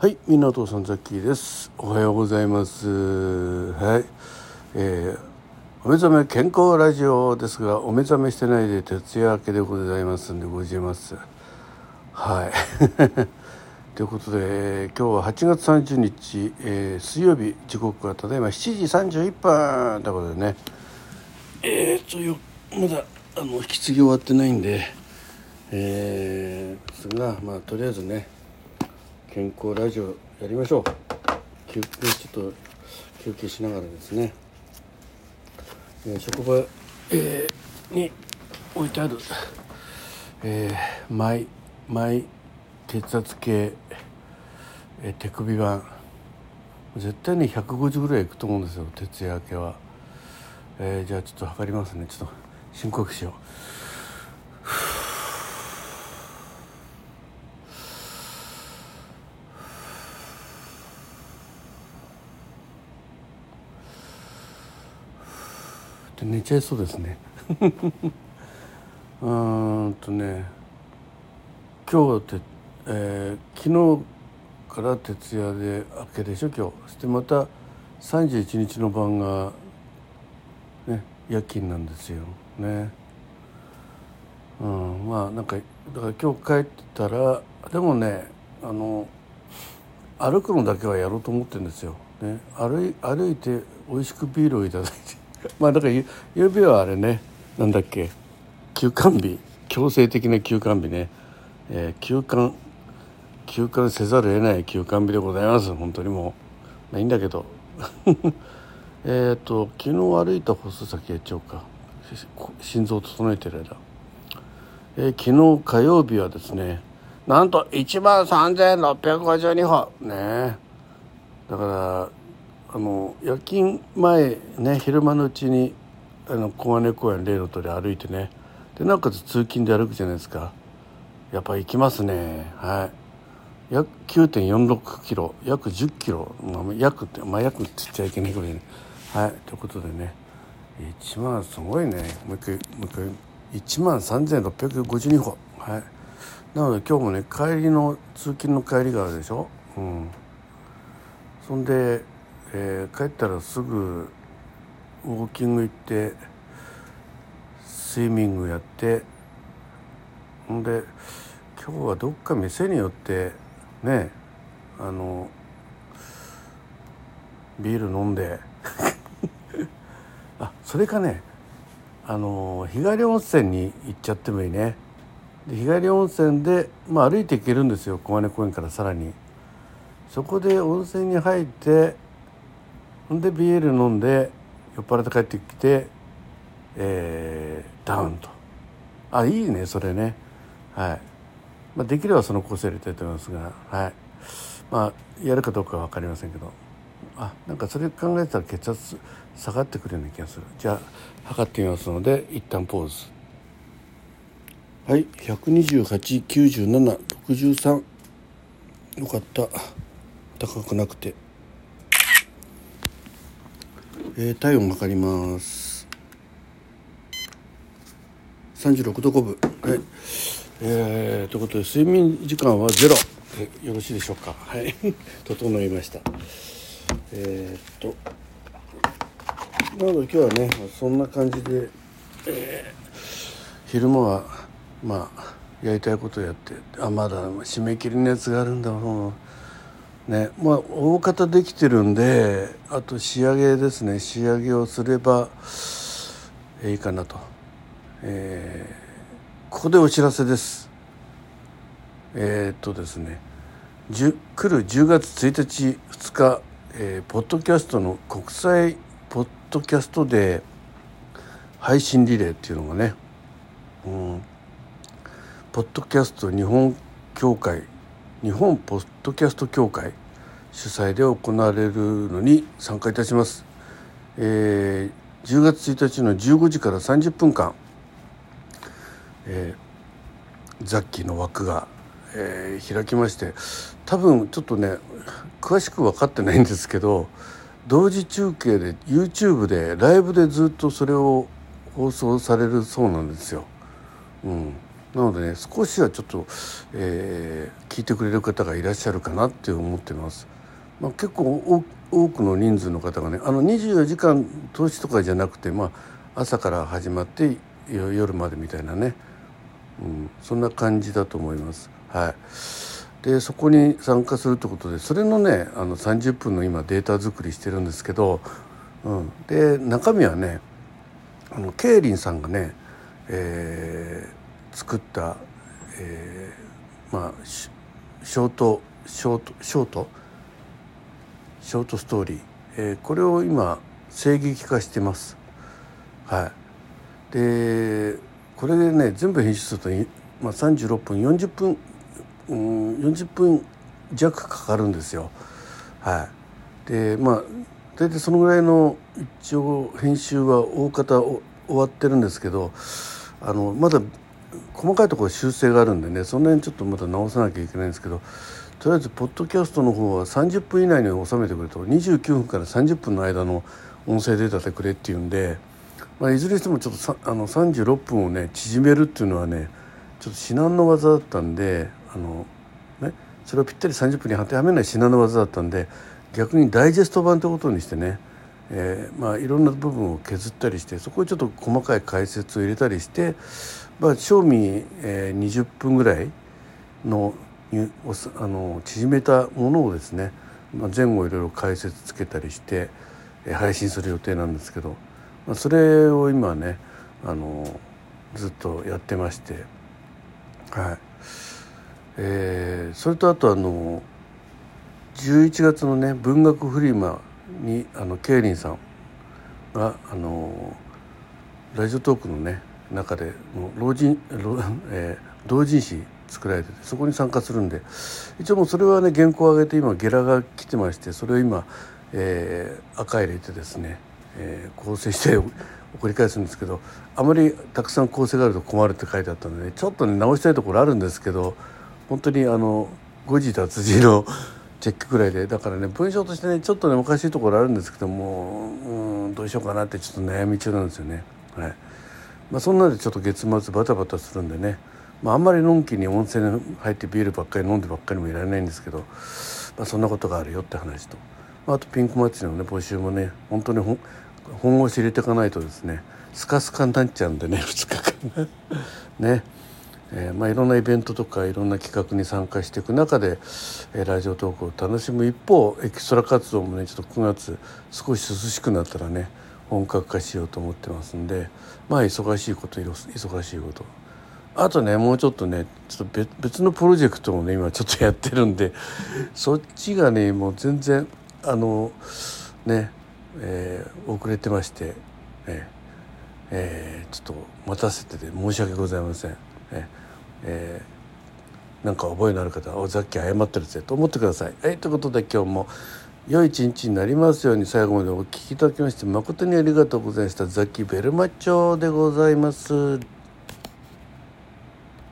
はい、みんなお父さんザッキーです。おはようございます。はい、えーお目覚め健康ラジオですが、お目覚めしてないで徹夜明けでございますんでございます。はい。ということで、今日は8月30日、えー水曜日、時刻はただいま7時31分ということでね、えー、とよまだあの引き継ぎ終わってないんで、えー、ですが、まあとりあえずね、健康ラジオやりましょう。休憩ちょっと休憩しながらですね、えー職場、えーに置いてある、えー、マイマイ血圧計、えー手首板絶対ね150ぐらいいくと思うんですよ徹夜明けは、えーじゃあちょっと測りますね。ちょっと深呼吸しよう。で寝ちゃいそうですね。うんとね今日て、えー昨日から徹夜で明けでしょ今日。そしてまた31日の晩がね夜勤なんですよ。ね。うんまあなんかだから今日帰ってたらでもねあの歩くのだけはやろうと思ってるんですよ、ね、歩い歩いて美味しくビールをいただいて。まあだからゆうべはあれねなんだっけ休館日強制的な休館日ね、えー休館休館せざるを得ない休館日でございます。本当にもう。まあいいんだけど。えっと昨日歩いた歩数先やっちゃおうか。心臓を整えてる間、えー昨日火曜日はですねなんと1万3652歩。ねだからあの夜勤前ね昼間のうちにあの小金公園例の通り歩いてねでなおかつ通勤で歩くじゃないですか。やっぱ行きますね。はい。約9.46キロ約10キロ、まあ、約ってまあ約って言っちゃいけないぐらいね。はい。ということでね。1万すごいね。もう一回もう一回。1万3652歩。はい。なので今日もね帰りの通勤の帰りがあるでしょ？うん。そんで、えー帰ったらすぐウォーキング行ってスイミングやってほんで今日はどっか店によってねあのビール飲んで。あそれかねあの日帰り温泉に行っちゃってもいいね。で日帰り温泉で、まあ、歩いて行けるんですよ小金公園からさらに。そこで温泉に入ってんでビール飲んで酔っ払って帰ってきて、えーダウンと。あいいねそれね。はい、まあ、できればそのコースやりたいと思いますがはい。まあやるかどうかは分かりませんけど。あなんかそれ考えたら血圧下がってくるような気がする。じゃあ測ってみますので一旦ポーズ。はい。1289763よかった。高くなくて。えー体温測ります。36度5分はい。えー、ということで睡眠時間はゼロ。よろしいでしょうか。はい。整いました。えー、っとなので今日はねそんな感じで、えー昼間はまあやりたいことやってあまだ締め切りのやつがあるんだもうねまあ大方できてるんであと仕上げですね。仕上げをすればいいかなと、えーここでお知らせです。えーっとですね。来る10月1日2日、えーポッドキャストの国際ポッドキャストデー配信リレーっていうのがね、うん、ポッドキャスト日本協会日本ポッドキャスト協会主催で行われるのに参加いたします、えー10月1日の15時から30分間、えーザッキーの枠が、えー開きまして多分ちょっとね詳しく分かってないんですけど同時中継で YouTube でライブでずっとそれを放送されるそうなんですよ。うん、なのでね少しはちょっと、えー、聞いてくれる方がいらっしゃるかなって思ってます。まあ、結構多くの人数の方がねあの24時間投資とかじゃなくて、まあ、朝から始まって夜までみたいなね、うん、そんな感じだと思います。はい、でそこに参加するってことでそれのねあの30分の今データ作りしてるんですけど、うん、で中身はねあのケイリンさんがね、えー、作った、えー、まあショートショートショート？ショートストーリー、えー、これを今声劇化してます。はい、でこれでね全部編集すると、まあ、36分40分、うん、40分弱かかるんですよ。はい、でまあ大体そのぐらいの一応編集は大方終わってるんですけどあのまだ細かいところ修正があるんでねその辺ちょっとまだ直さなきゃいけないんですけどとりあえずポッドキャストの方は30分以内に収めてくれと29分から30分の間の音声データでくれっていうんで、まあ、いずれにしてもちょっとあの36分をね縮めるっていうのはねちょっと至難の技だったんであの、ね、それをぴったり30分に当てはめない至難の技だったんで逆にダイジェスト版ということにしてね、えー、まあ、いろんな部分を削ったりしてそこにちょっと細かい解説を入れたりして、まあ、賞味、えー、20分ぐらいのあの縮めたものをですね、まあ、前後いろいろ解説つけたりして配信する予定なんですけど、まあ、それを今ねあのずっとやってましてはい。えー、それとあとあの11月のね文学フリマにあのケイリンさんがあのラジオトークのね中でもう老人老、えー、同人誌作られててそこに参加するんで一応もうそれはね原稿を上げて今ゲラが来てましてそれを今、えー、赤入れてですね、えー、構成して送り返すんですけどあまりたくさん構成があると困るって書いてあったので、ね、ちょっとね直したいところあるんですけど本当にあの誤字脱字のチェックぐらいで。だからね文章としてねちょっとねおかしいところあるんですけどもうんどうしようかなってちょっと悩み中なんですよね。はい。まあ、そんなでちょっと月末バタバタするんでね。まあ、あんまりのんきに温泉に入ってビールばっかり飲んでばっかりもいられないんですけど、まあ、そんなことがあるよって話と、まあ、あとピンク祭りのね募集もね本当に本本腰入れていかないとですねスカスカになっちゃうんでね2日間。ね。えーまあ、いろんなイベントとかいろんな企画に参加していく中で、えー、ラジオトークを楽しむ一方エキストラ活動もねちょっと9月少し涼しくなったらね本格化しようと思ってますんでまあ忙しいこと忙しいことあとねもうちょっとねちょっと別のプロジェクトもね今ちょっとやってるんでそっちがねもう全然あのね、えー、遅れてまして、ええー、ちょっと待たせてて申し訳ございません。ええー、なんか覚えのある方はさっき謝ってるぜと思ってください。はい、ということで今日も良い一日になりますように最後までお聴きいただきまして誠にありがとうございましたザッキーベルマッチョでございます。